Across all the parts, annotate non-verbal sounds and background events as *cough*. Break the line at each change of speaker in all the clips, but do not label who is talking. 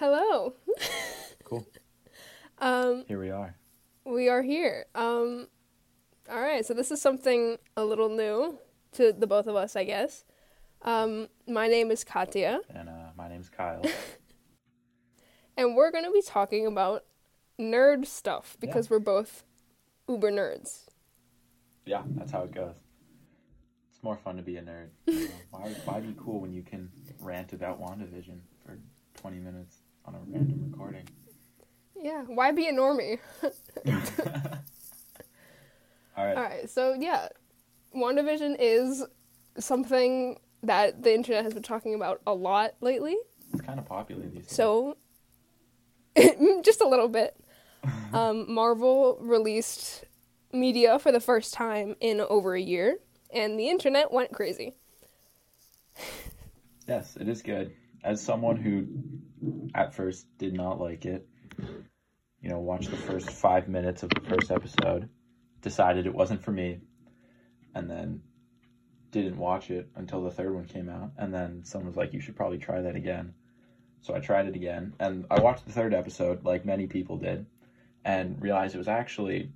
Hello.
Cool. *laughs*
Um,
Here we are.
we are here. Um, all right, so this is something a little new to the both of us, I guess. Um, my name is Katya,
And uh, my name's Kyle. *laughs*
and we're going to be talking about nerd stuff because we're both uber nerds.
yeah, that's how it goes. It's more fun to be a nerd. *laughs* you know? Why, why be cool when you can rant about WandaVision for 20 minutes on a random recording?
Yeah, why be a normie? *laughs*
All right.
All right, so yeah, WandaVision is something that the internet has been talking about a lot lately.
It's kind of popular these days.
So, *laughs* just a little bit. *laughs* Um, Marvel released media for the first time in over a year, and the internet went crazy.
Yes, it is good. As someone who at first did not like it, you know, watched the first five minutes of the first episode, decided it wasn't for me, and then didn't watch it until the third one came out, and then someone was like, You should probably try that again. So I tried it again, and I watched the third episode, like many people did, and realized it was actually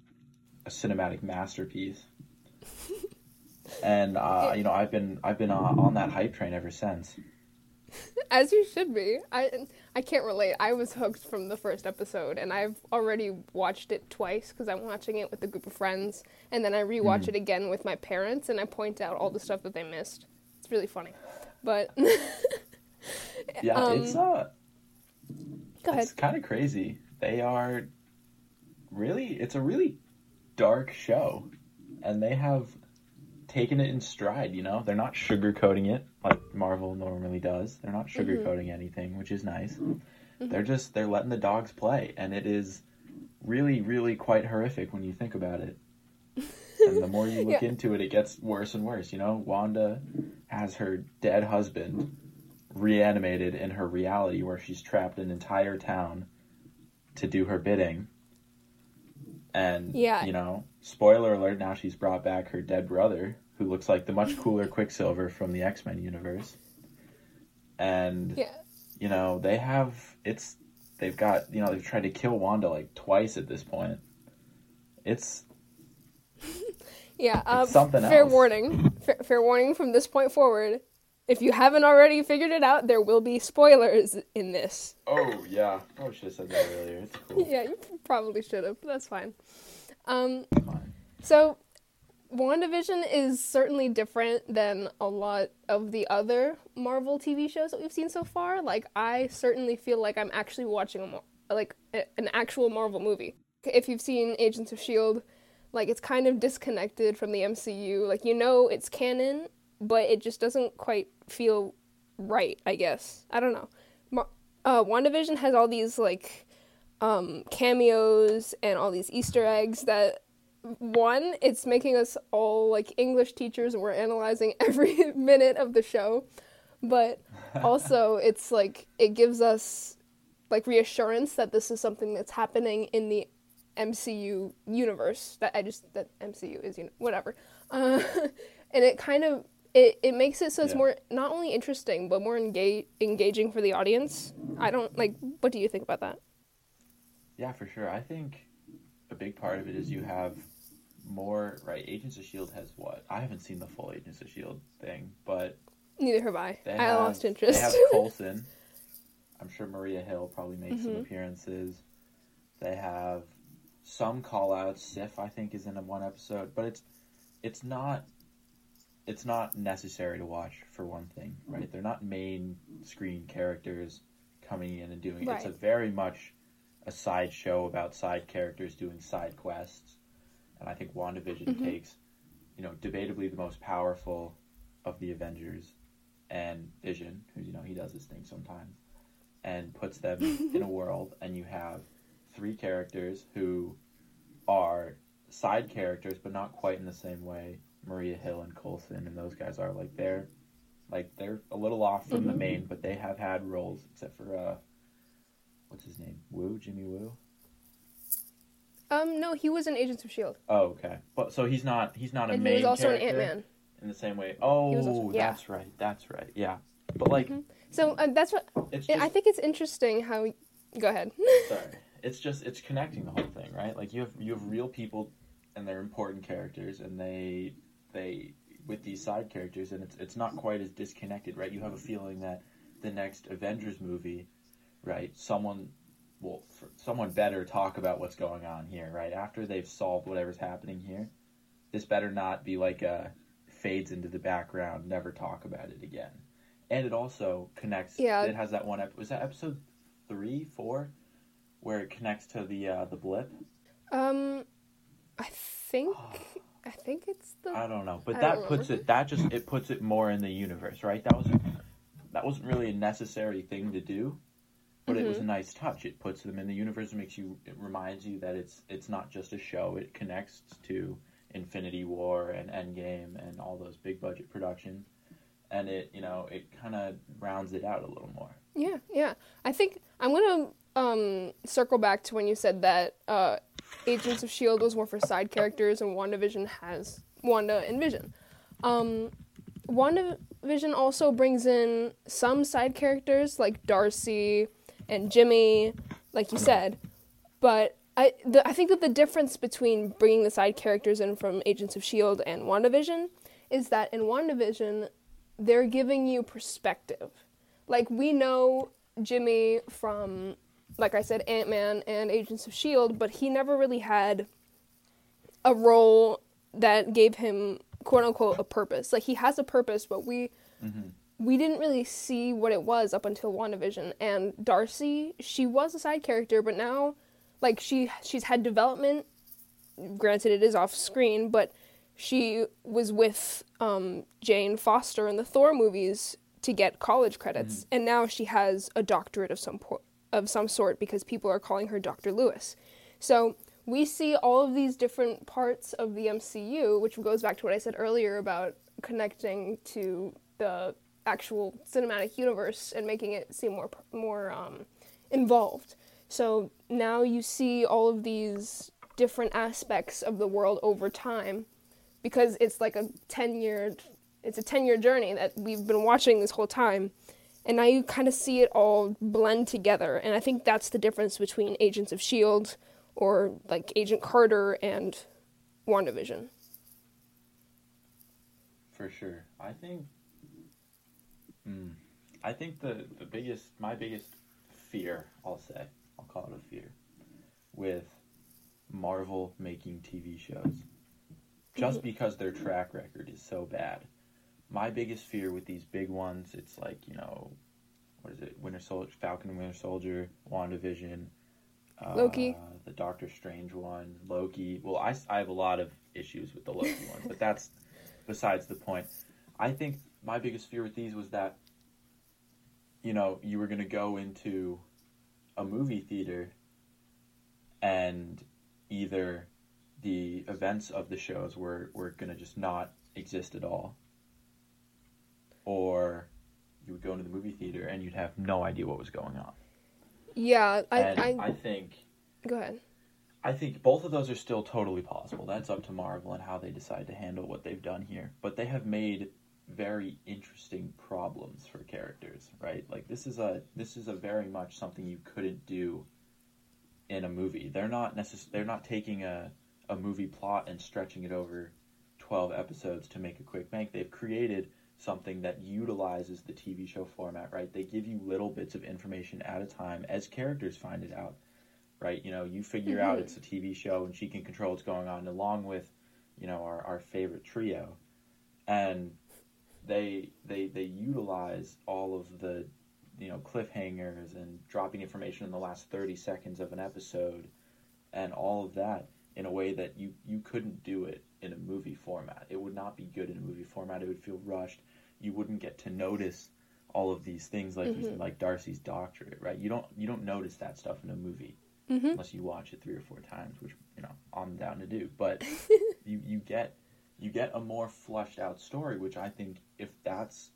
a cinematic masterpiece. *laughs* and uh, you know, I've been I've been uh, on that hype train ever since.
As you should be. I I can't relate. I was hooked from the first episode, and I've already watched it twice because I'm watching it with a group of friends, and then I rewatch it again with my parents, and I point out all the stuff that they missed. It's really funny. But *laughs*
Yeah,
Um,
it's uh,
go ahead.
it's kind of crazy. They are really, it's a really dark show, and they have taken it in stride. You know, they're not sugarcoating it like Marvel normally does. They're not mm-hmm. sugarcoating anything, which is nice. Mm-hmm. They're just they're letting the dogs play, and it is really, really quite horrific when you think about it. *laughs* and the more you look
Yeah.
into it, it gets worse and worse. You know, Wanda has her dead husband reanimated in her reality where she's trapped an entire town to do her bidding. And
Yeah.
you know, spoiler alert, now she's brought back her dead brother, who looks like the much cooler Quicksilver from the X Men universe. And
Yeah.
you know, they have it's they've got you know, they've tried to kill Wanda like twice at this point. It's *laughs*
Yeah, um,
something
fair
else.
warning. *laughs* Fair, fair warning from this point forward. If you haven't already figured it out, there will be spoilers in this.
Oh yeah. Probably should have said that earlier. It's cool. *laughs*
Yeah, you probably should have, but that's fine. Um,
Fine.
so, WandaVision is certainly different than a lot of the other Marvel TV shows that we've seen so far. Like, I certainly feel like I'm actually watching a Mar- like a, an actual Marvel movie. If you've seen Agents of Shield, like it's kind of disconnected from the MCU. Like you know it's canon, but it just doesn't quite feel right. I guess I don't know. Mar- uh, WandaVision has all these like um, cameos and all these Easter eggs that one, it's making us all like English teachers and we're analyzing *laughs* every minute of the show. But *laughs* also, it's like it gives us like reassurance that this is something that's happening in the MCU universe. That I just that MCU is you know, whatever, uh, *laughs* and it kind of it, it makes it so it's
Yeah.
more not only interesting but more engage engaging for the audience. I don't like. What do you think about that?
Yeah, for sure. I think a big part of it is you have more right. Agents of Shield has what? I haven't seen the full Agents of Shield thing, but
Neither have I. I
have,
lost interest.
They have *laughs* Coulson. I'm sure Maria Hill probably makes some
Mhm.
appearances. They have some call outs. Sif, I think, is in one episode, but it's it's not it's not necessary to watch for one thing, right? They're not main screen characters coming in and doing it. It's a very much a side show about side characters doing side quests. And I think WandaVision
Mhm.
takes, you know, debatably the most powerful of the Avengers and Vision, who you know he does his thing sometimes, and puts them in a *laughs* world, and you have three characters who are side characters, but not quite in the same way. Maria Hill and Coulson, and those guys are like they're like they're a little off from the
Mhm.
main, but they have had roles, except for uh, what's his name, Woo, Jimmy Woo.
Um, no, he was in Agents of Shield,
Oh, okay, but so he's not he's not a
and
main
he was also in Ant Man.
in the same way. Oh,
also- yeah.
that's right, that's right, yeah. But like,
Mhm. So uh, that's what
It's
I think it's interesting how. Go ahead. *laughs*
sorry. It's just it's connecting the whole thing, right? Like you have you have real people and they're important characters and they they with these side characters and it's it's not quite as disconnected, right? You have a feeling that the next Avengers movie, right? Someone for, someone better talk about what's going on here, right? After they've solved whatever's happening here. This better not be like a fades into the background, never talk about it again. And it also connects
Yeah.
it has that one ep- was that episode 3, 4 where it connects to the uh, the blip.
Um, I think I think it's the.
I don't know, but
I
that puts it that just it puts it more in the universe, right? That was that wasn't really a necessary thing to do, but it was a
Mm-hmm.
nice touch. It puts them in the universe. It makes you it reminds you that it's it's not just a show. It connects to Infinity War and Endgame and all those big budget productions, and it you know it kind of rounds it out a little more.
Yeah, yeah. I think I'm gonna um circle back to when you said that uh, Agents of Shield was more for side characters, and WandaVision has Wanda and Vision. Um, WandaVision also brings in some side characters like Darcy and Jimmy, like you said, but. I, the, I think that the difference between bringing the side characters in from Agents of S.H.I.E.L.D. and WandaVision is that in WandaVision, they're giving you perspective. Like, we know Jimmy from, like I said, Ant Man and Agents of S.H.I.E.L.D., but he never really had a role that gave him, quote unquote, a purpose. Like, he has a purpose, but we. Mm-hmm. We didn't really see what it was up until WandaVision. And Darcy, she was a side character, but now, like, she she's had development. Granted, it is off screen, but she was with um, Jane Foster in the Thor movies to get college credits, and now she has a doctorate of some po- of some sort because people are calling her Dr. Lewis. So we see all of these different parts of the MCU, which goes back to what I said earlier about connecting to the actual cinematic universe and making it seem more more um, involved. So now you see all of these different aspects of the world over time because it's like a 10 year it's a 10 year journey that we've been watching this whole time and now you kind of see it all blend together and i think that's the difference between agents of shield or like agent carter and wandavision
For sure. I think. Hmm. I think the the biggest, my biggest fear, I'll say, I'll call it a fear, with Marvel making TV shows, just because their track record is so bad. My biggest fear with these big ones, it's like you know, what is it? Winter Soldier, Falcon and Winter Soldier, WandaVision, uh,
Loki.
the Doctor Strange one, Loki. Well, I, I have a lot of issues with the Loki one, but that's besides the point. I think my biggest fear with these was that, you know, you were going to go into a movie theater and either the events of the shows were, were going to just not exist at all, or you would go into the movie theater and you'd have no idea what was going on.
yeah i i,
I think
go ahead
I think both of those are still totally possible. That's up to Marvel and how they decide to handle what they've done here. But they have made very interesting problems for characters, right? Like this is a this is a very much something you couldn't do in a movie. They're not necess- they're not taking a a movie plot and stretching it over 12 episodes to make a quick bank. They've created something that utilizes the TV show format, right? They give you little bits of information at a time as characters find it out right? You know, you figure out
Mhm.
it's a TV show and she can control what's going on, along with, you know, our, our favorite trio, and they they they utilize all of the, you know, cliffhangers and dropping information in the last thirty seconds of an episode, and all of that in a way that you you couldn't do it in a movie format. It would not be good in a movie format. It would feel rushed. You wouldn't get to notice all of these things like said, like Darcy's doctorate, right? You don't you don't notice that stuff in a movie
mm-hmm.
unless you watch it three or four times, which you know I'm down to do. But *laughs* you you get you get a more fleshed out story, which I think if that's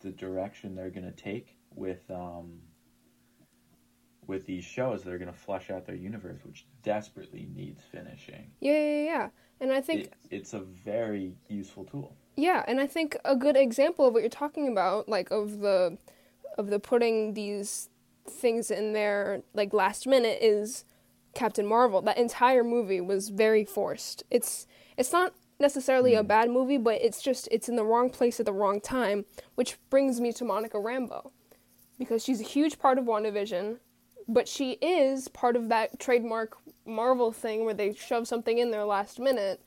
the direction they're gonna take with um with these shows, they're gonna flesh out their universe, which desperately needs finishing.
yeah yeah yeah and i think
It, it's a very useful tool.
Yeah, and I think a good example of what you're talking about, like of the of the putting these things in there like last minute is Captain Marvel. That entire movie was very forced. It's it's not necessarily a hmm. bad movie, but it's just it's in the wrong place at the wrong time, which brings me to Monica Rambeau. Because she's a huge part of WandaVision, but she is part of that trademark Marvel thing where they shove something in there last minute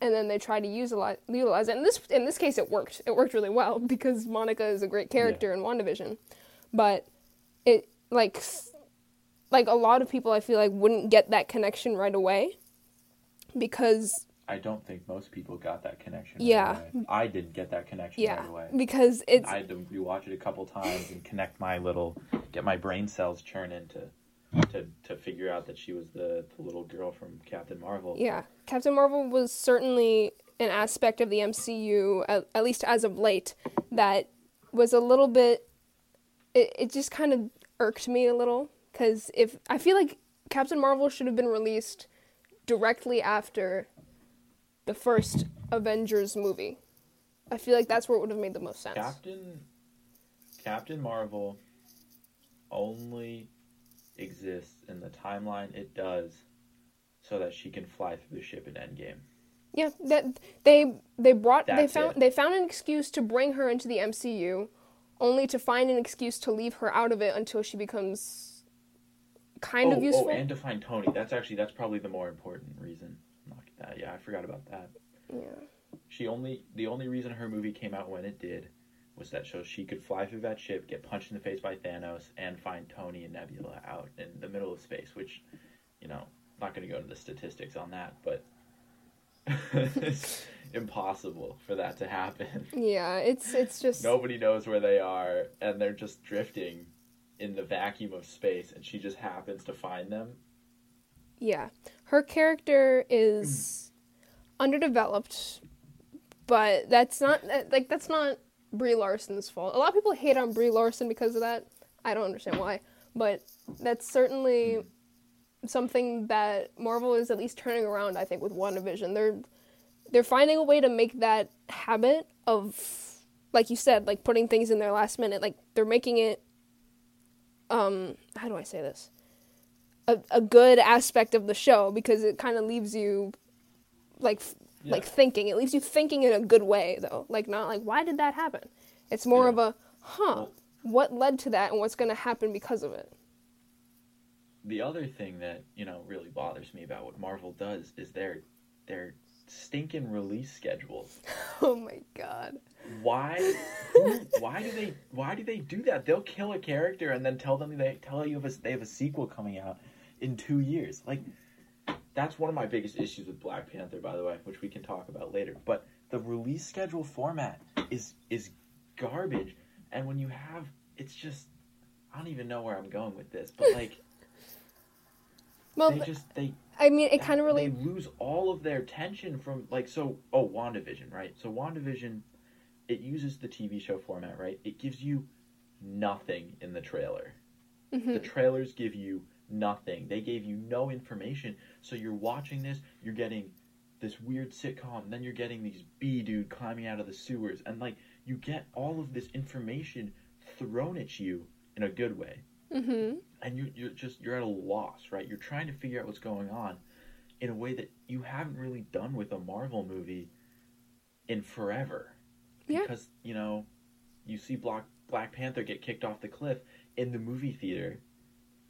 and then they try to use a lot, utilize it. In this in this case, it worked. It worked really well *laughs* because Monica is a great character in WandaVision, but it like like a lot of people I feel like wouldn't get that connection right away because
I don't think most people got that connection.
Yeah.
Right away. I didn't get that connection
yeah
right away.
because it's
I had to rewatch it a couple times and connect my little, get my brain cells churning to, to to figure out that she was the, the little girl from Captain Marvel.
yeah Captain Marvel was certainly an aspect of the MCU at, at least as of late that was a little bit it, it just kind of irked me a little because if I feel like Captain Marvel should have been released directly after the first Avengers movie. I feel like that's where it would have made the most sense.
Captain Captain Marvel only exists in the timeline it does so that she can fly through the ship in Endgame.
Yeah, that they they brought they found
it.
they found an excuse to bring her into the MCU, only to find an excuse to leave her out of it until she becomes kind
oh,
of useful.
oh, and to find Tony. That's actually that's probably the more important reason. That. Yeah, I forgot about that.
yeah.
She only the only reason her movie came out when it did was that so she could fly through that ship, get punched in the face by Thanos, and find Tony and Nebula out in the middle of space. Which, you know, not going to go into the statistics on that, but it's *laughs* impossible for that to happen.
Yeah, it's it's just
Nobody knows where they are, and they're just drifting in the vacuum of space, and she just happens to find them.
Yeah. Her character is *clears throat* underdeveloped, but that's not like that's not Brie Larson's fault. A lot of people hate on Brie Larson because of that. I don't understand why, but that's certainly something that Marvel is at least turning around. I think with WandaVision, they're they're finding a way to make that habit of, like you said, like putting things in there last minute. Like they're making it. Um, how do I say this? A a good aspect of the show because it kind of leaves you, like f
Yeah.
like thinking. It leaves you thinking in a good way though. Like not like why did that happen? It's more
Yeah.
of a huh. What led to that and what's going to happen because of it?
the other thing that you know really bothers me about what Marvel does is their their stinking release schedules. *laughs*
Oh my god.
Why? *laughs* who- why do they? Why do they do that? They'll kill a character and then tell them they tell you they have a sequel coming out in two years. Like that's one of my biggest issues with Black Panther, by the way, which we can talk about later. But the release schedule format is is garbage, and when you have, it's just I don't even know where I'm going with this, but like *laughs*
Well,
they just they
I mean, it kind of really
they lose all of their tension from like so oh WandaVision, right? So WandaVision it uses the TV show format, right? It gives you nothing in the trailer.
Mm-hmm.
The trailers give you nothing. They gave you no information. So you're watching this, you're getting this weird sitcom, then you're getting these B dude climbing out of the sewers and like you get all of this information thrown at you in a good way
hmm
and you're, you're just you're at a loss right you're trying to figure out what's going on in a way that you haven't really done with a marvel movie in forever
Yeah.
because you know you see black black panther get kicked off the cliff in the movie theater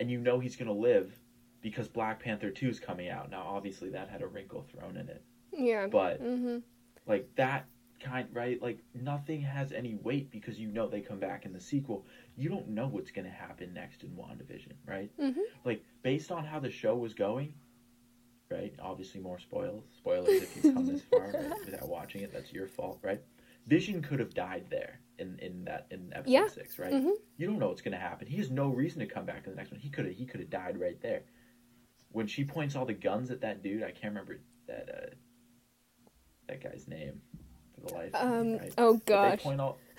and you know he's going to live because black panther 2 is coming out. Now obviously that had a wrinkle thrown in it.
Yeah.
but
hmm
like that kind right? Like nothing has any weight because you know they come back in the sequel. You don't know what's going to happen next in wandavision right?
Mhm.
like based on how the show was going right? Obviously more spoils spoilers if you've come this far right, without watching it that's your fault right? Vision could have died there in in that in episode
Yeah.
six right
Mhm.
you don't know what's going to happen he has no reason to come back in the next one he could have he could have died right there when she points all the guns at that dude i can't remember that uh that guy's name for the life of me,
Um.
right?
Oh
But they
gosh.
point all *laughs*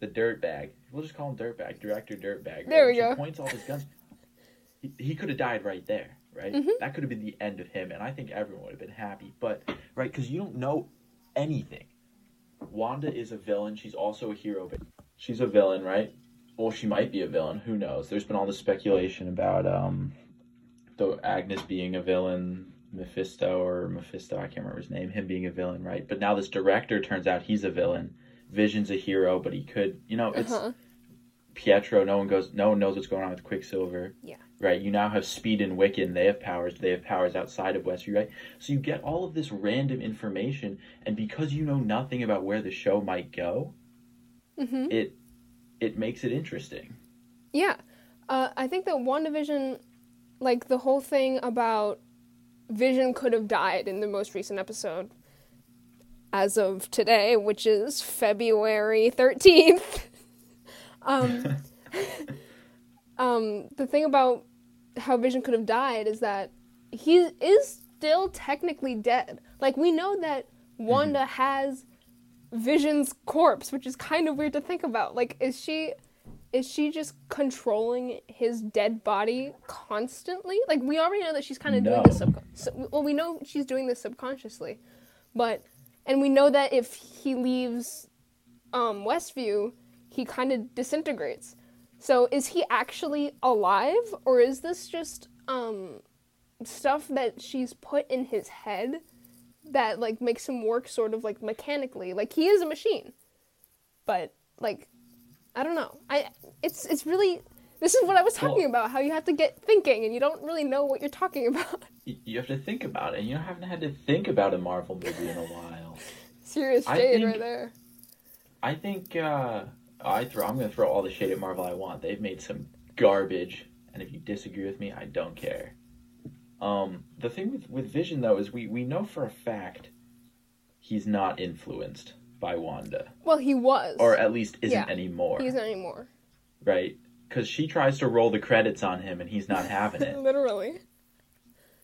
the dirtbag. We'll just call him dirtbag. Director dirtbag.
There
right?
we
She
go.
Points all his guns. He, he could have died right there, right?
Mm-hmm.
That could have been the end of him, and I think everyone would have been happy. But right, because you don't know anything. Wanda is a villain. She's also a hero, but she's a villain, right? Well, she might be a villain. Who knows? There's been all this speculation about um, the Agnes being a villain, Mephisto or Mephisto, I can't remember his name, him being a villain, right? But now this director turns out he's a villain. Vision's a hero, but he could, you know, it's
Uh-huh.
Pietro. No one goes, no one knows what's going on with Quicksilver.
Yeah.
Right. You now have Speed and Wiccan. They have powers. They have powers outside of Westview, right? So you get all of this random information, and because you know nothing about where the show might go,
hmm
it it makes it interesting.
Yeah. Uh, I think that WandaVision, like the whole thing about Vision could have died in the most recent episode as of today, which is February 13th. *laughs* um, *laughs* um, the thing about how Vision could have died is that he is still technically dead. Like, we know that Wanda has Vision's corpse, which is kind of weird to think about. Like, is she is she just controlling his dead body constantly? Like we already know that she's kind of doing this.
No.
So, well, we know she's doing this subconsciously, but and we know that if he leaves um, Westview, he kind of disintegrates. So is he actually alive, or is this just um, stuff that she's put in his head that like makes him work sort of like mechanically? Like he is a machine, but like I don't know. I it's it's really this is what I was talking
Well-
about. How you have to get thinking, and you don't really know what you're talking about. *laughs*
You have to think about it. And you haven't had to think about a Marvel movie in a while.
Serious shade
think-
right there.
I think uh, I throw. I'm going to throw all the shade at Marvel I want. They've made some garbage, and if you disagree with me, I don't care. Um, the thing with with Vision though is we we know for a fact he's not influenced by Wanda,
Well, he was.
or at least isn't
Yeah,
anymore,
He's not anymore.
right? Because she tries to roll the credits on him, and he's not having it. *laughs*
Literally.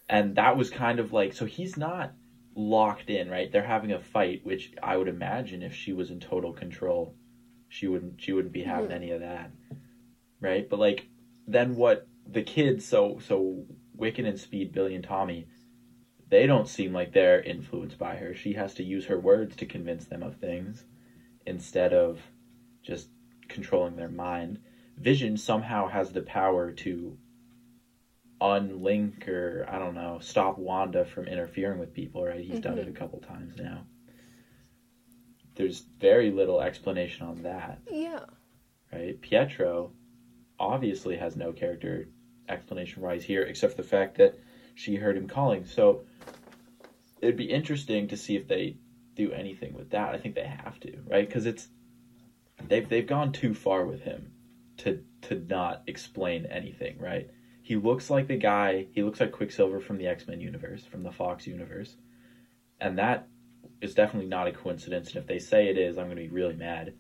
and that was kind of like so he's not locked in right they're having a fight which i would imagine if she was in total control she wouldn't she wouldn't be having any of that right? But like then what the kids so so wiccan and speed billy and tommy they don't seem like they're influenced by her. She has to use her words to convince them of things instead of just controlling their mind. Vision somehow has the power to unlink or I don't know, stop Wanda from interfering with people, right? He's done it a mm-hmm. couple times now. There's very little explanation on that,
Yeah.
right? Pietro obviously has no character explanation why he's here, except for the fact that she heard him calling. So it'd be interesting to see if they do anything with that. I think they have to, right? Because it's they've they've gone too far with him to to not explain anything, right? He looks like the guy. He looks like Quicksilver from the X Men universe, from the Fox universe, and that is definitely not a coincidence. And if they say it is, I'm going to be really mad,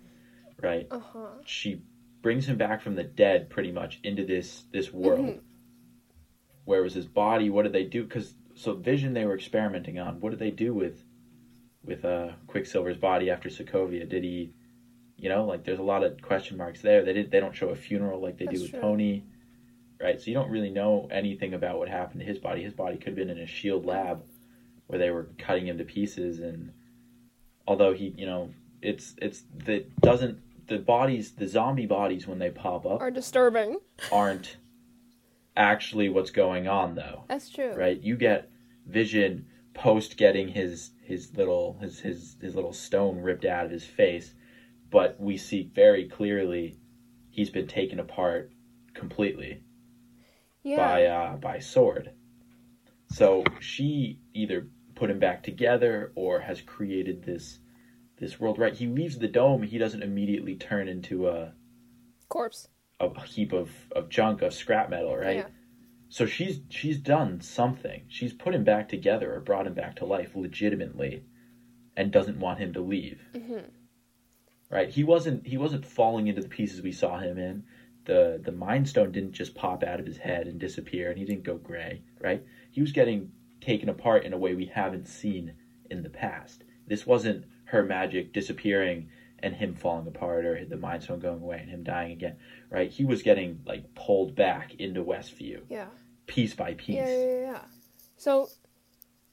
right?
Uh huh.
She brings him back from the dead, pretty much into this this world.
Mhm.
Where was his body? What did they do? Because so Vision they were experimenting on. What did they do with with uh, Quicksilver's body after Sokovia? Did he, you know, like there's a lot of question marks there. They did. They don't show a funeral like they
That's
do with
true.
Tony, right? So you don't really know anything about what happened to his body. His body could have been in a Shield lab where they were cutting him to pieces. And although he, you know, it's it's that doesn't the bodies the zombie bodies when they pop up
Are disturbing.
aren't actually what's going on though
That's true.
right you get vision post getting his his little his his his little stone ripped out of his face but we see very clearly he's been taken apart completely
Yeah.
by uh by sword so she either put him back together or has created this this world right he leaves the dome he doesn't immediately turn into a
Corpse.
a heap of, of junk of scrap metal, right?
Yeah.
So she's she's done something. She's put him back together or brought him back to life legitimately, and doesn't want him to leave.
Mhm.
Right? He wasn't he wasn't falling into the pieces we saw him in. The the Mind Stone didn't just pop out of his head and disappear, and he didn't go gray. Right? He was getting taken apart in a way we haven't seen in the past. This wasn't her magic disappearing and him falling apart or the Mind Stone going away and him dying again. Right? He was getting like pulled back into Westview
Yeah.
piece by piece.
Yeah, yeah, yeah. So,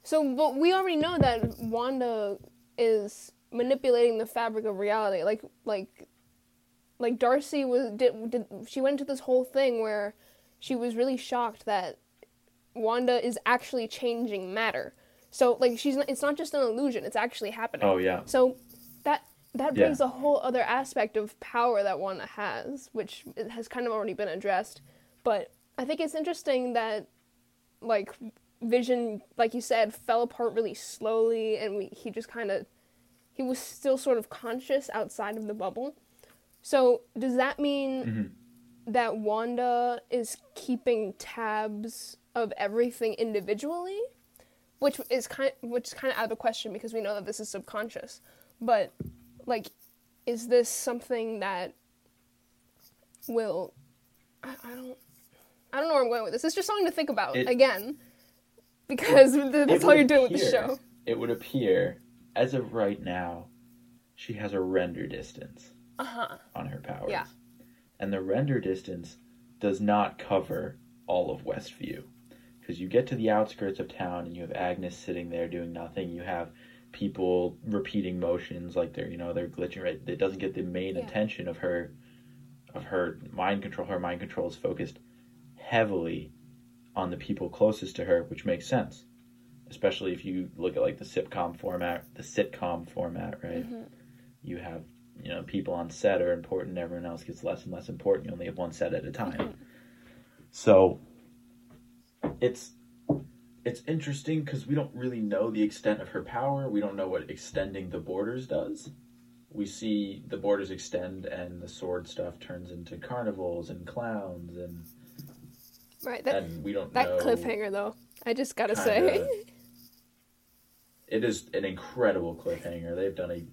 so, but we already know that Wanda is manipulating the fabric of reality. Like like like Darcy was did, did she went into this whole thing where she was really shocked that Wanda is actually changing matter. So like she's not, it's not just an illusion; it's actually happening.
Oh yeah.
So that that
Yeah.
brings a whole other aspect of power that Wanda has, which has kind of already been addressed. But I think it's interesting that like Vision, like you said, fell apart really slowly, and we, he just kind of he was still sort of conscious outside of the bubble. So does that mean
Mhm.
That Wanda is keeping tabs of everything individually? which is kind which is kind of out of the question because we know that this is subconscious but like is this something that will I, I don't I don't know where I'm going with this. It's just something to think about
It-
again because
It
that's all you're doing with the show.
It would appear, as of right now, she has a render distance
Uh huh.
on her powers.
Yeah.
And the render distance does not cover all of Westview. Because you get to the outskirts of town and you have Agnes sitting there doing nothing. You have people repeating motions like they're you know they're glitching right. It doesn't get the main
Yeah.
attention of her of her mind control. Her mind control is focused heavily on the people closest to her, which makes sense. Especially if you look at like the sitcom format, the sitcom format, right?
Mm-hmm.
You have you know people on set are important. Everyone else gets less and less important. You only have one set at a time. Mm-hmm. So it's it's interesting because we don't really know the extent of her power. We don't know what extending the borders does. We see the borders extend and the sword stuff turns into carnivals and clowns and
Right. That
and we don't
that
know
cliffhanger though. I just gotta
kinda-
say. *laughs*
it is an incredible cliffhanger. They've done a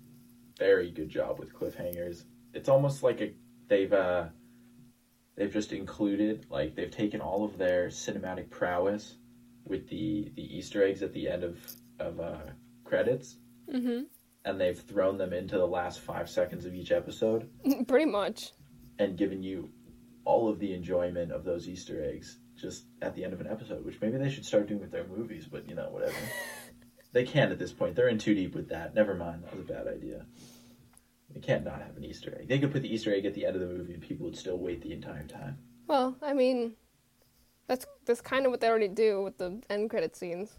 very good job with cliffhangers. It's almost like a they've uh they've just included like they've taken all of their cinematic prowess with the the Easter eggs at the end of of uh, credits,
mm-hmm.
and they've thrown them into the last five seconds of each episode *laughs*
Pretty much.
and given you all of the enjoyment of those Easter eggs just at the end of an episode, which maybe they should start doing with their movies, but you know, whatever. *laughs* they can't at this point. They're in too deep with that. Never mind. That was a bad idea. They can't not have an Easter egg. They could put the Easter egg at the end of the movie and people would still wait the entire time.
Well, I mean, that's that's kind of what they already do with the end credit scenes.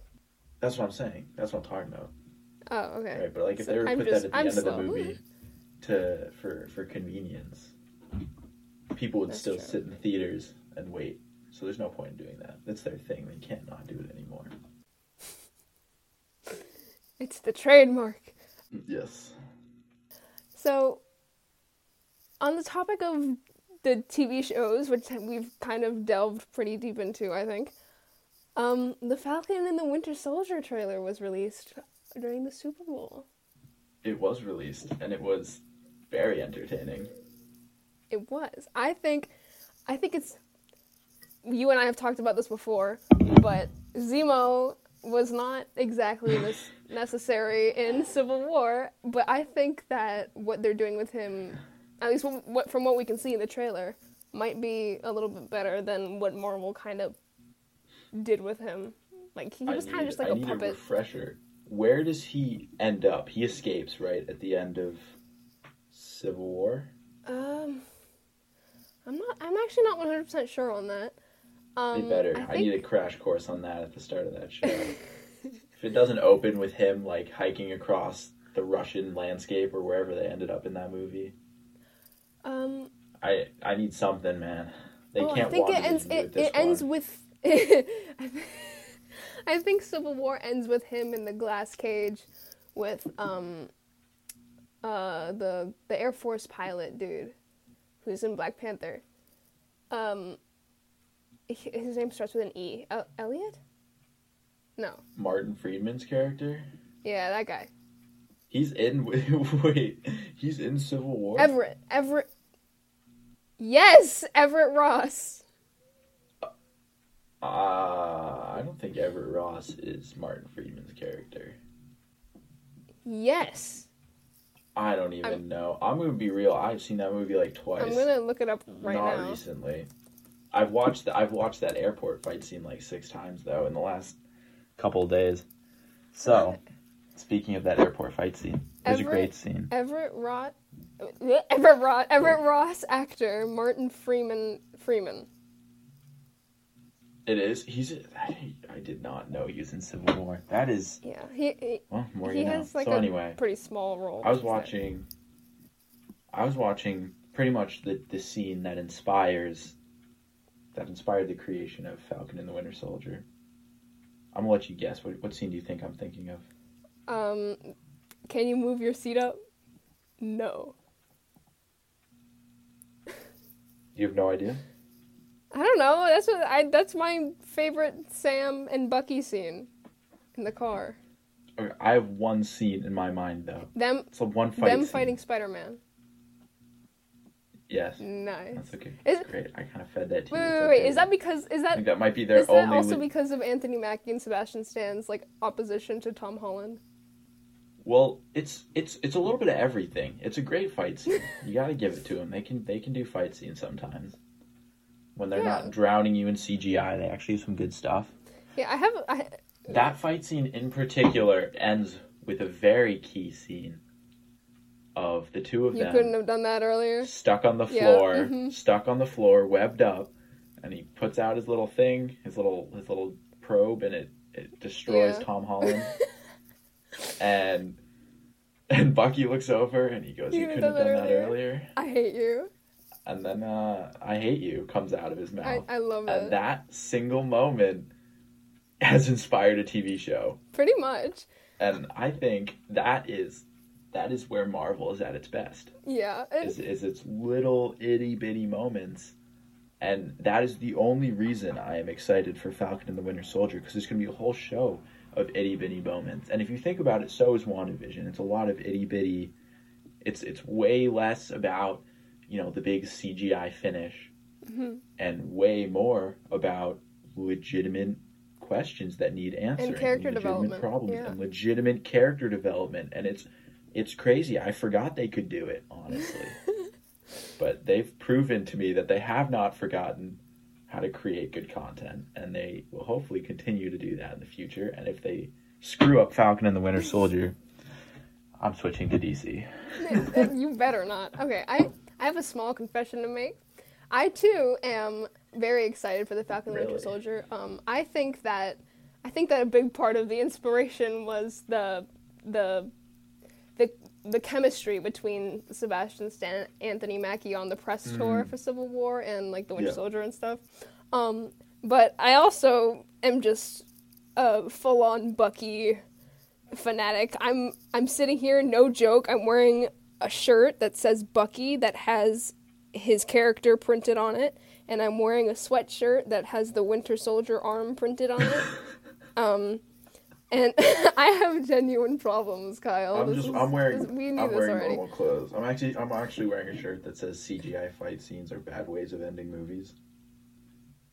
That's what I'm saying. That's what I'm talking about.
Oh, okay.
Right? But like if
So
they were to put
just-
that at the
I'm
end of the movie to for for convenience, people would
That's
still
true.
sit in the theaters and wait. So there's no point in doing that. That's their thing. They can't not do it anymore.
It's the trademark.
Yes.
So, on the topic of the TV shows, which we've kind of delved pretty deep into, I think, um, the Falcon and the Winter Soldier trailer was released during the Super Bowl.
It was released and it was very entertaining.
It was. I think, I think it's. You and I have talked about this before, but Zemo was not exactly *laughs* this necessary in Civil War. But I think that what they're doing with him, at least what, what from what we can see in the trailer, might be a little bit better than what Marvel kind of did with him. Like he was kind of just like
I
a
need
puppet.
refresher. Where does he end up? He escapes right at the end of Civil War.
Um, I'm not. I'm actually not 100 percent sure on that. Um,
They better.
I,
I, need a crash course on that at the start of that show. *laughs* if it doesn't open with him like hiking across the Russian landscape or wherever they ended up in that movie,
Um,
I I need something, man. They
oh,
can't
I think it ends. It, it ends with. *laughs* I think Civil War ends with him in the glass cage, with um, uh, the the Air Force pilot dude, who's in Black Panther. Um, his name starts with an E. El- Elliot? No.
Martin Freeman's character.
Yeah, that guy.
He's in. *laughs* Wait, he's in Civil War.
Everett. Everett. Yes, Everett Ross.
Uh, I don't think Everett Ross is Martin Freeman's character.
Yes.
I don't even
I'm-
know. I'm gonna be real. I've seen that movie like twice.
I'm gonna look it up right
not
now.
Not recently. I've watched the, I've watched that airport fight scene like six times though in the last couple of days. So, speaking of that airport fight scene, It was a great scene.
Everett Ross, Everett Ross, Everett Ross actor Martin Freeman Freeman.
It is. He's. I, I did not know he was in Civil War. That is.
Yeah, he he,
Well, more
he
you know.
has like
so
a
anyway,
pretty small role.
I was
He's there.
watching. I was watching pretty much the the scene that inspires. That inspired the creation of Falcon and the Winter Soldier. I'm gonna let you guess. What what scene do you think I'm thinking of?
Um, can you move your seat up? No.
You have no idea.
I don't know. That's what I. That's my favorite Sam and Bucky scene in the car.
Okay, I have one scene in my mind though.
Them
It's a one fight.
them
scene.
fighting Spider Man.
Yes,
Nice.
that's okay.
Is-
great. I kind of fed that to
Wait,
you.
wait, wait, wait.
okay.
Is that because is
I
that
think that might be their
is that
only.
also
le-
because of Anthony Mackie and Sebastian Stan's like opposition to Tom Holland?
Well, it's it's it's a little bit of everything. It's a great fight scene. You got to give it to them. They can they can do fight scenes sometimes. When they're
Yeah.
not drowning you in CGI, they actually have some good stuff.
Yeah, I have. I,
That fight scene in particular ends with a very key scene of the two of
you
them You
couldn't have done that earlier.
stuck on the
Yeah,
floor,
mhm.
stuck on the floor, webbed up, and he puts out his little thing, his little his little probe, and it it destroys
Yeah.
Tom Holland. *laughs* and and Bucky looks over and he goes,
You
"You couldn't have
done that
earlier."
I hate you.
And then uh, "I hate you" comes out of his
I,
mouth,
I love
and
it.
that single moment *laughs* has inspired a TV show.
Pretty much.
And I think that is that is where Marvel is at its best.
Yeah. It-
Is is its little itty bitty moments. And that is the only reason I am excited for Falcon and the Winter Soldier because there's going to be a whole show of itty bitty moments. And if you think about it, so is WandaVision. It's a lot of itty bitty. It's it's way less about you know the big CGI finish,
Mhm.
and way more about legitimate questions that need answering,
character
legitimate
development,
problems,
yeah.
and legitimate character development. And it's it's crazy. I forgot they could do it, honestly. *laughs* but they've proven to me that they have not forgotten how to create good content, and they will hopefully continue to do that in the future. And if they screw up Falcon and the Winter Soldier, I'm switching to DC. *laughs*
you better not. Okay, I I have a small confession to make. I too am very excited for the Falcon and the
Winter
Soldier. Um, I think that I think that a big part of the inspiration was the the the the chemistry between Sebastian Stan Anthony Mackie on the press tour for Civil War and like the Winter
Yeah.
Soldier and stuff. Um, but I also am just a full on Bucky fanatic. I'm I'm sitting here, no joke. I'm wearing a shirt that says Bucky that has his character printed on it, and I'm wearing a sweatshirt that has the Winter Soldier arm printed on it. *laughs* um, and *laughs* I have genuine problems, Kyle.
I'm
This
just
is-
I'm wearing
this- we
I'm wearing
already.
normal clothes. I'm actually I'm actually wearing a shirt that says CGI fight scenes are bad ways of ending movies.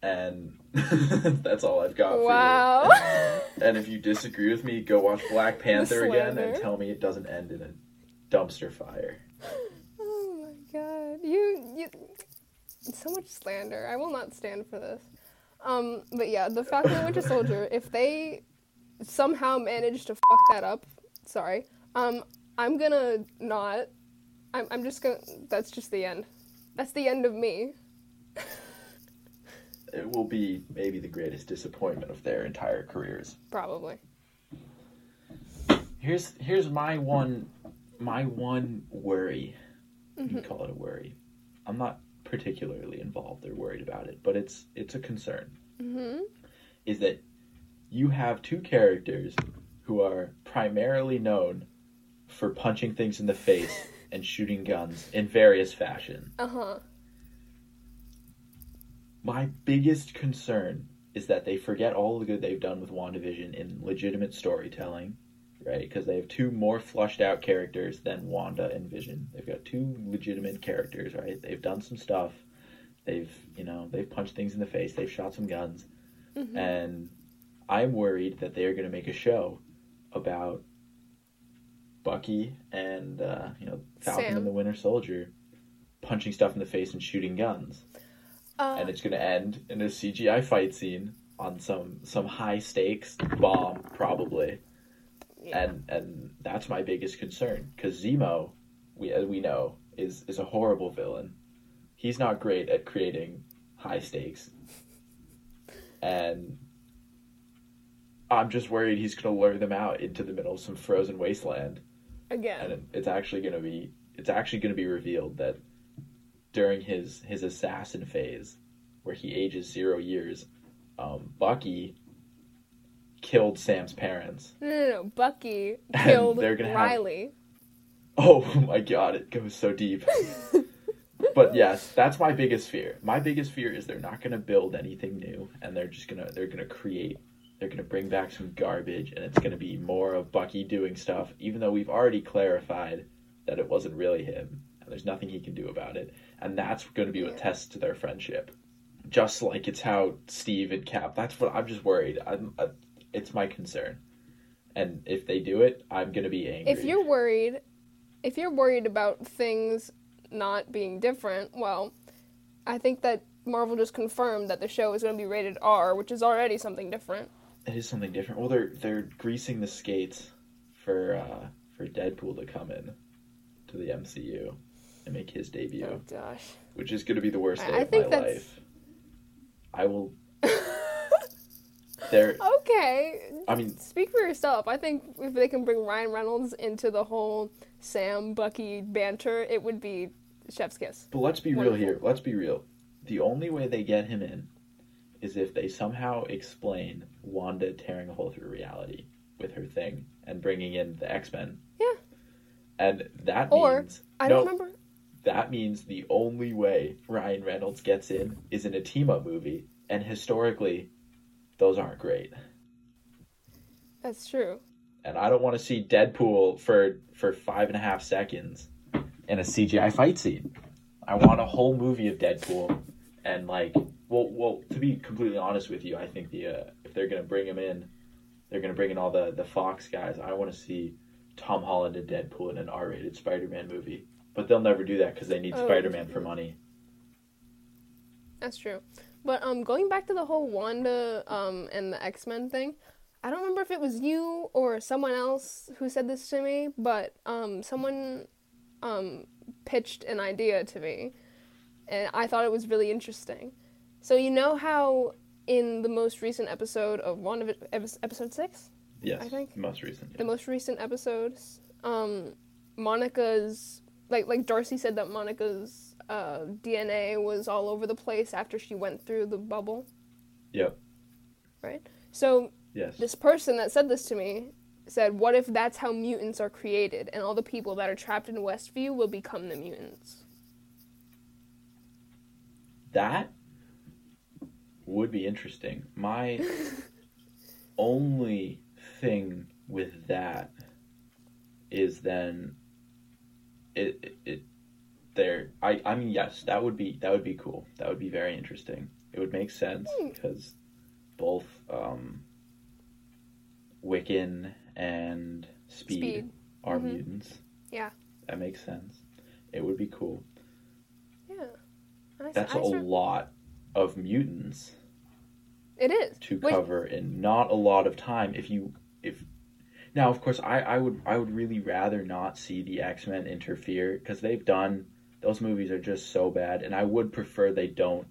And *laughs* that's all I've got
Wow.
for you. And if you disagree with me, go watch Black Panther again and tell me it doesn't end in a dumpster fire.
Oh my god. You you so much slander. I will not stand for this. Um but yeah, the Falcon and Winter Soldier, if they somehow manage to fuck that up, sorry. Um I'm to not I'm I'm just to that's just the end. That's the end of me.
It will be maybe the greatest disappointment of their entire careers.
Probably.
Here's here's my one my one worry. You
Mm-hmm.
can call it a worry. I'm not particularly involved or worried about it, but it's it's a concern.
Mhm.
Is that you have two characters who are primarily known for punching things in the face *laughs* and shooting guns in various fashion.
Uh-huh.
My biggest concern is that they forget all the good they've done with WandaVision in legitimate storytelling, right? Because they have two more flushed out characters than Wanda and Vision. They've got two legitimate characters, right? They've done some stuff. They've, you know, they've punched things in the face. They've shot some guns.
Mhm.
And I'm worried that they're going to make a show about Bucky and, uh, you know, Falcon
Sam.
and the Winter Soldier punching stuff in the face and shooting guns
Uh,
and it's going to end in a CGI fight scene on some some high stakes bomb, probably.
Yeah.
and and that's my biggest concern because Zemo, we as we know, is is a horrible villain. He's not great at creating high stakes, and I'm just worried he's going to lure them out into the middle of some frozen wasteland,
Again.
and it's actually going to be it's actually going to be revealed that during his his assassin phase, where he ages zero years, um, Bucky killed Sam's parents.
No, no, no. Bucky *laughs* killed
they're gonna have-
Riley.
Oh my god, it goes so deep. *laughs* but yes, that's my biggest fear. My biggest fear is they're not going to build anything new and they're just going to they're going to create they're going to bring back some garbage and it's going to be more of Bucky doing stuff even though we've already clarified that it wasn't really him and there's nothing he can do about it. And that's going to be what tests to their friendship. Just like it's how Steve and Cap. That's what I'm just worried. I'm uh, it's my concern. And if they do it, I'm going to be angry.
If you're worried, if you're worried about things not being different, well, I think that Marvel just confirmed that the show is going to be rated R, which is already something different.
It is something different. Well, they're they're greasing the skates for uh, for Deadpool to come in to the MCU and make his debut,
Oh gosh.
which is going to be the worst
I-
day
I
of
think
my
that's-
life. I will. *laughs* There,
okay.
I mean,
Speak for yourself. I think if they can bring Ryan Reynolds into the whole Sam Bucky banter, it would be Chef's Kiss.
but let's be real here. Let's be real. The only way they get him in is if they somehow explain Wanda tearing a hole through reality with her thing and bringing in the X Men.
Yeah.
And that
Or,
means
I
no,
don't remember.
that means the only way Ryan Reynolds gets in is in a team up movie, and historically, those aren't great.
That's true.
And I don't want to see Deadpool for for five and a half seconds in a CGI fight scene. I want a whole movie of Deadpool, and like, well, well, to be completely honest with you, I think the uh, if they're gonna bring him in, they're gonna bring in all the the Fox guys. I want to see Tom Holland and Deadpool in an R-rated Spider-Man movie, but they'll never do that because they need
Oh.
Spider-Man for money.
That's true. But um, going back to the whole Wanda um and the X Men thing, I don't remember if it was you or someone else who said this to me, but um, someone um pitched an idea to me, and I thought it was really interesting. So you know how in the most recent episode of Wanda, episode six,
Yes,
I think.
most recent.
the most recent episodes, um, Monica's like like Darcy said that Monica's uh, DNA was all over the place after she went through the bubble.
Yep.
Right. So
Yes.
this person that said this to me said, "What if that's how mutants are created, and all the people that are trapped in Westview will become the mutants?"
That would be interesting. My *laughs* only thing with that is then it it, it there I I mean yes, that would be that would be cool. That would be very interesting. It would make sense
Hmm.
because both um Wiccan and Speed,
Speed.
are
Mhm.
mutants.
Yeah.
That makes sense. It would be cool.
Yeah. I
That's
I
a
sort-
lot of mutants
It is.
to
Wait.
cover in not a lot of time if you if now of course I, I would I would really rather not see the X-Men interfere because they've done those movies are just so bad and I would prefer they don't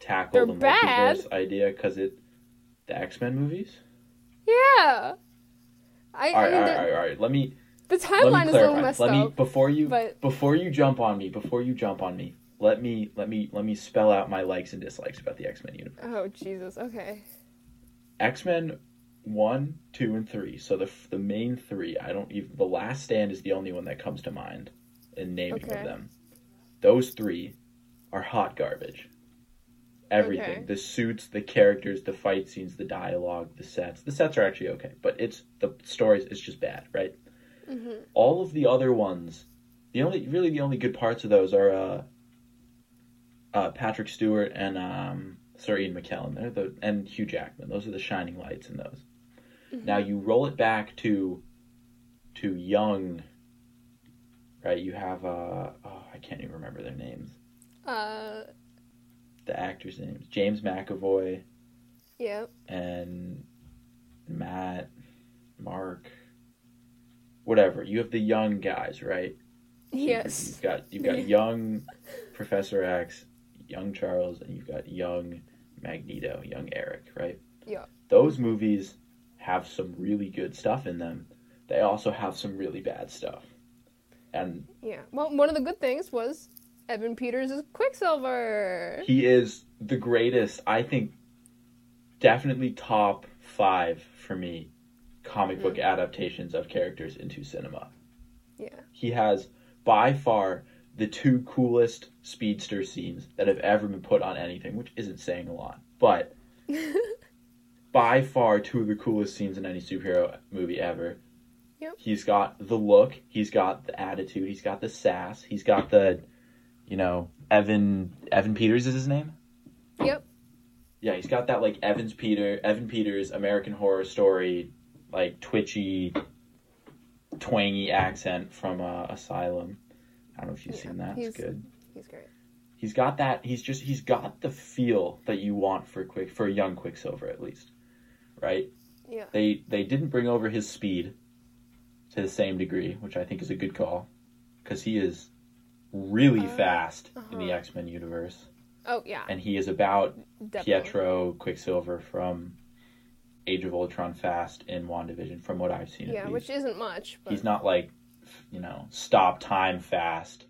tackle
They're
the
bad.
multiverse idea because it the X-Men movies
Yeah. I,
all
I mean,
all right, all right, all right. let me
the
let
timeline
me
is a little messed
let me
up.
before you
but-
before you jump on me before you jump on me let me let me let me spell out my likes and dislikes about the X-Men universe
Oh Jesus. Okay.
X Men one, two, and three. So the the main three. I don't even. The Last Stand is the only one that comes to mind in naming
Okay.
of them. Those three are hot garbage. Everything.
Okay.
The suits, the characters, the fight scenes, the dialogue, the sets. The sets are actually okay, but it's the stories. It's just bad, right?
hmm
All of the other ones, the only really the only good parts of those are uh, uh, Patrick Stewart and um, Sir Ian McKellen. They're the and Hugh Jackman. Those are the shining lights in those. Now you roll it back to to young, right? You have uh oh I can't even remember their names.
Uh.
The actors' names: James McAvoy
Yep.
and Matt, Mark. whatever. You have the young guys, right?
Yes.
You've got you've got *laughs* young Professor X, young Charles, and you've got young Magneto, young Eric, right?
Yeah.
Those movies have some really good stuff in them. They also have some really bad stuff. And
Yeah. Well, one of the good things was Evan Peters is Quicksilver.
he is the greatest, I think definitely top 5 for me comic book mm. adaptations of characters into cinema.
Yeah.
he has by far the two coolest speedster scenes that have ever been put on anything, which isn't saying a lot, but *laughs* by far two of the coolest scenes in any superhero movie ever.
Yep.
He's got the look, he's got the attitude, he's got the sass, he's got the, you know, Evan Evan Peters is his name.
Yep.
Yeah, he's got that like Evans Peter Evan Peters American Horror Story, like twitchy, twangy accent from uh, Asylum. I don't know if you've
Yeah,
seen that.
he's-
It's good.
He's great.
He's got that. He's just he's got the feel that you want for quick for a young Quicksilver at least, right?
Yeah.
They they didn't bring over his speed to the same degree, which I think is a good call, because he is really
Uh,
fast in the
uh-huh.
X Men universe,
Oh yeah.
and he is about
Definitely.
Pietro Quicksilver from Age of Ultron fast in WandaVision, from what I've seen.
Yeah, which isn't much, but
he's not like you know stop time fast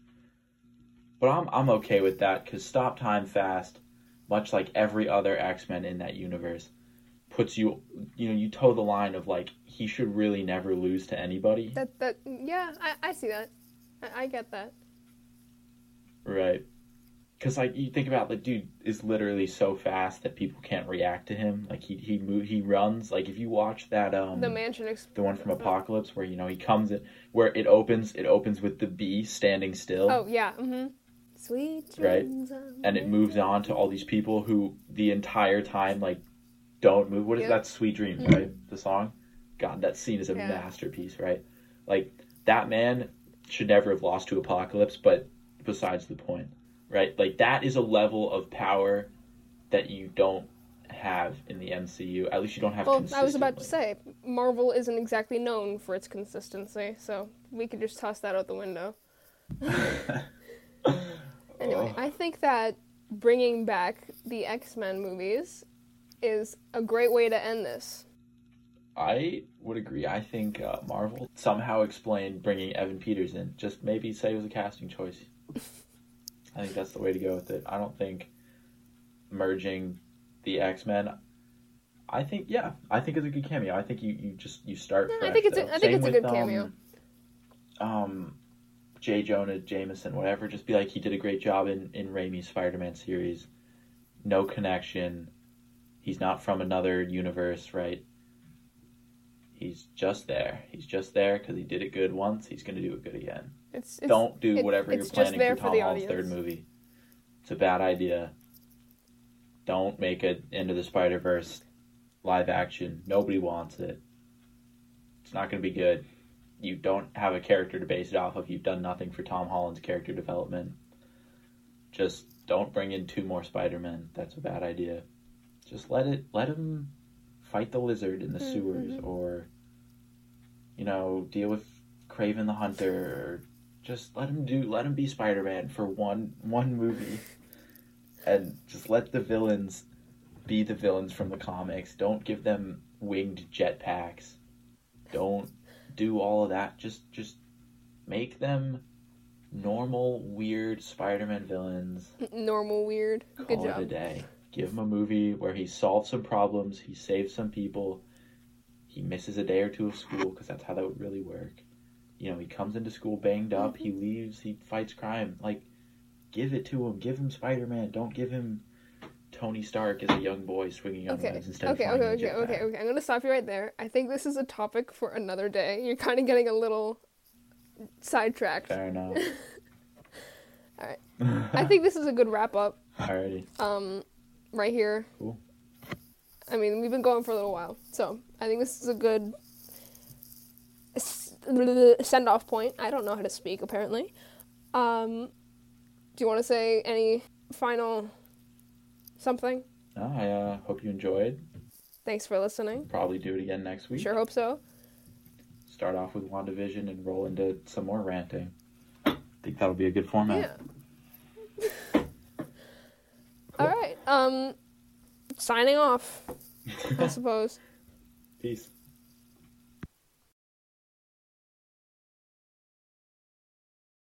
but i'm i'm okay with that because stop time fast much like every other x-men in that universe puts you you know you toe the line of like he should really never lose to anybody
that that yeah, I, I see that. I, I get that.
right because like you think about the dude is literally so fast that people can't react to him like he he move he runs like if you watch that um
The mansion
the one from apocalypse where you know he comes in where it opens it opens with the bee standing still
Oh yeah. Mm-hmm. Sweet
Right. and it moves on to all these people who the entire time like don't move. What is
Yep.
that? Sweet Dreams,
Mhm.
right? The song. God, that scene is a
Yeah.
masterpiece, right? Like that man should never have lost to Apocalypse, but besides the point, right? Like that is a level of power that you don't have in the MCU. At least you don't have.
Well, I was about to say, Marvel isn't exactly known for its consistency, so we could just toss that out the window. *laughs* Anyway, I think that bringing back the X Men movies is a great way to end this.
I would agree. I think uh, Marvel somehow explained bringing Evan Peters in. Just maybe say it was a casting choice. *laughs* I think that's the way to go with it. I don't think merging the X Men. I think yeah, I think it's a good cameo. I think you, you just you start.
Yeah, I think it's a-. I think
Same
it's a
with,
good cameo.
Um, um, J. Jonah Jameson, whatever. Just be like he did a great job in in Raimi's Spider Man series. No connection. He's not from another universe, right? He's just there. He's just there because he did it good once. He's going to do it good again.
It's, it's
Don't do
it-
whatever you're planning for Tom Holland's third movie. It's a bad idea. Don't make it into the Spider Verse live action. Nobody wants it. It's not going to be good. You don't have a character to base it off of. You've done nothing for Tom Holland's character development. Just don't bring in two more Spider Men. That's a bad idea. Just let it let him fight the lizard in the
Mhm.
sewers or you know, deal with Kraven the Hunter or just let him do let him be Spider-Man for one one movie. And just let the villains be the villains from the comics. Don't give them winged jetpacks. Don't do all of that. Just just make them normal weird Spider-Man villains.
normal weird. Good
Call it a
job.
day. Give him a movie where he solves some problems, he saves some people, he misses a day or two of school because that's how that would really work. You know, he comes into school banged up, he leaves, he fights crime. Like, give it to him. Give him Spider Man. Don't give him Tony Stark as a young boy swinging on
Okay.
instead
Okay,
of
okay,
a
okay, okay, okay. I'm gonna stop you right there. I think this is a topic for another day. You're kind of getting a little sidetracked.
Fair enough. *laughs*
Alright. *laughs* I think this is a good wrap up.
Alrighty.
Um, right here.
Cool.
I mean, we've been going for a little while, so I think this is a good send off point. I don't know how to speak apparently. Um, do you want to say any final something?
No, I uh, hope you enjoyed.
Thanks for listening.
Probably do it again next week.
Sure hope so.
start off with WandaVision and roll into some more ranting. I think that'll be a good format.
Yeah. *laughs* All right. Um, signing off. I *laughs* suppose.
Peace.